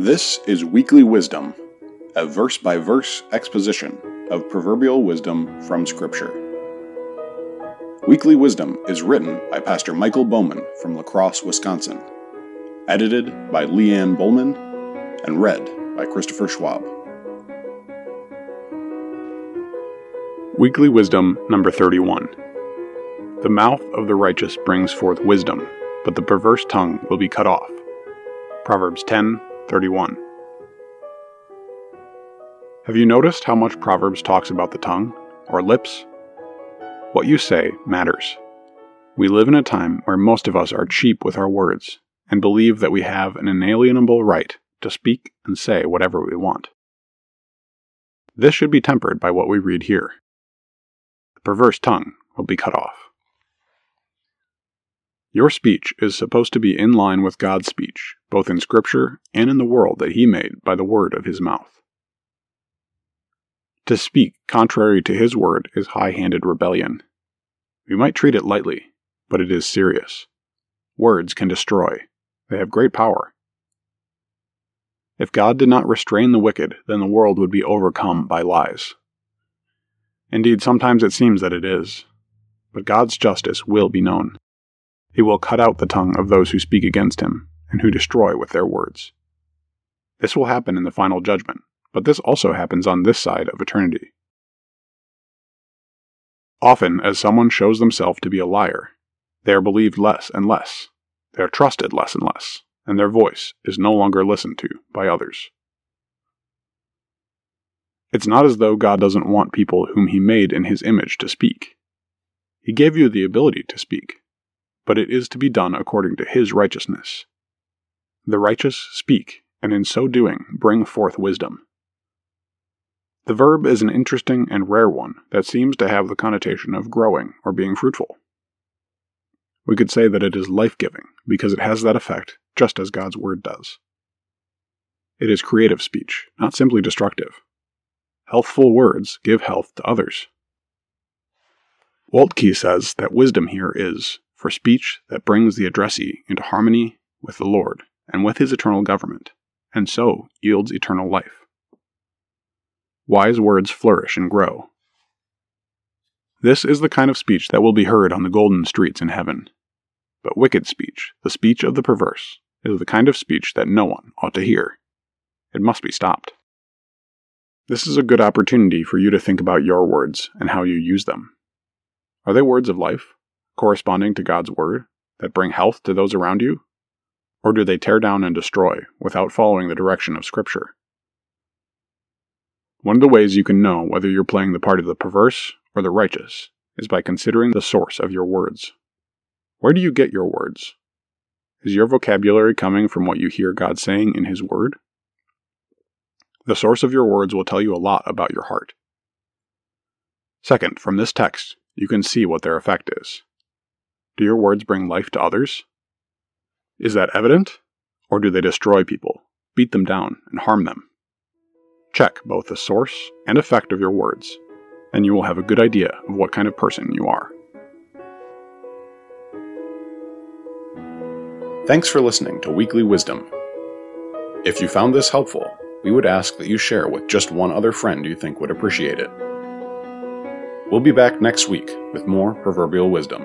This is Weekly Wisdom, a verse by verse exposition of proverbial wisdom from Scripture. Weekly Wisdom is written by Pastor Michael Bowman from La Crosse, Wisconsin, edited by Leanne Bowman, and read by Christopher Schwab. Weekly Wisdom number 31. The mouth of the righteous brings forth wisdom, but the perverse tongue will be cut off. Proverbs 10:31. Have you noticed how much Proverbs talks about the tongue or lips? What you say matters. We live in a time where most of us are cheap with our words and believe that we have an inalienable right to speak and say whatever we want. This should be tempered by what we read here. The perverse tongue will be cut off. Your speech is supposed to be in line with God's speech, both in Scripture and in the world that He made by the word of His mouth. To speak contrary to His word is high handed rebellion. We might treat it lightly, but it is serious. Words can destroy, they have great power. If God did not restrain the wicked, then the world would be overcome by lies. Indeed, sometimes it seems that it is. But God's justice will be known. He will cut out the tongue of those who speak against him and who destroy with their words. This will happen in the final judgment, but this also happens on this side of eternity. Often, as someone shows themselves to be a liar, they are believed less and less, they are trusted less and less, and their voice is no longer listened to by others. It's not as though God doesn't want people whom He made in His image to speak. He gave you the ability to speak, but it is to be done according to his righteousness. The righteous speak, and in so doing bring forth wisdom. The verb is an interesting and rare one that seems to have the connotation of growing or being fruitful. We could say that it is life giving because it has that effect just as God's word does. It is creative speech, not simply destructive. Healthful words give health to others. Waltke says that wisdom here is for speech that brings the addressee into harmony with the Lord and with his eternal government, and so yields eternal life. Wise words flourish and grow. This is the kind of speech that will be heard on the golden streets in heaven. But wicked speech, the speech of the perverse, is the kind of speech that no one ought to hear. It must be stopped. This is a good opportunity for you to think about your words and how you use them. Are they words of life? Corresponding to God's word that bring health to those around you? Or do they tear down and destroy without following the direction of Scripture? One of the ways you can know whether you're playing the part of the perverse or the righteous is by considering the source of your words. Where do you get your words? Is your vocabulary coming from what you hear God saying in His Word? The source of your words will tell you a lot about your heart. Second, from this text, you can see what their effect is. Do your words bring life to others? Is that evident? Or do they destroy people, beat them down, and harm them? Check both the source and effect of your words, and you will have a good idea of what kind of person you are. Thanks for listening to Weekly Wisdom. If you found this helpful, we would ask that you share with just one other friend you think would appreciate it. We'll be back next week with more proverbial wisdom.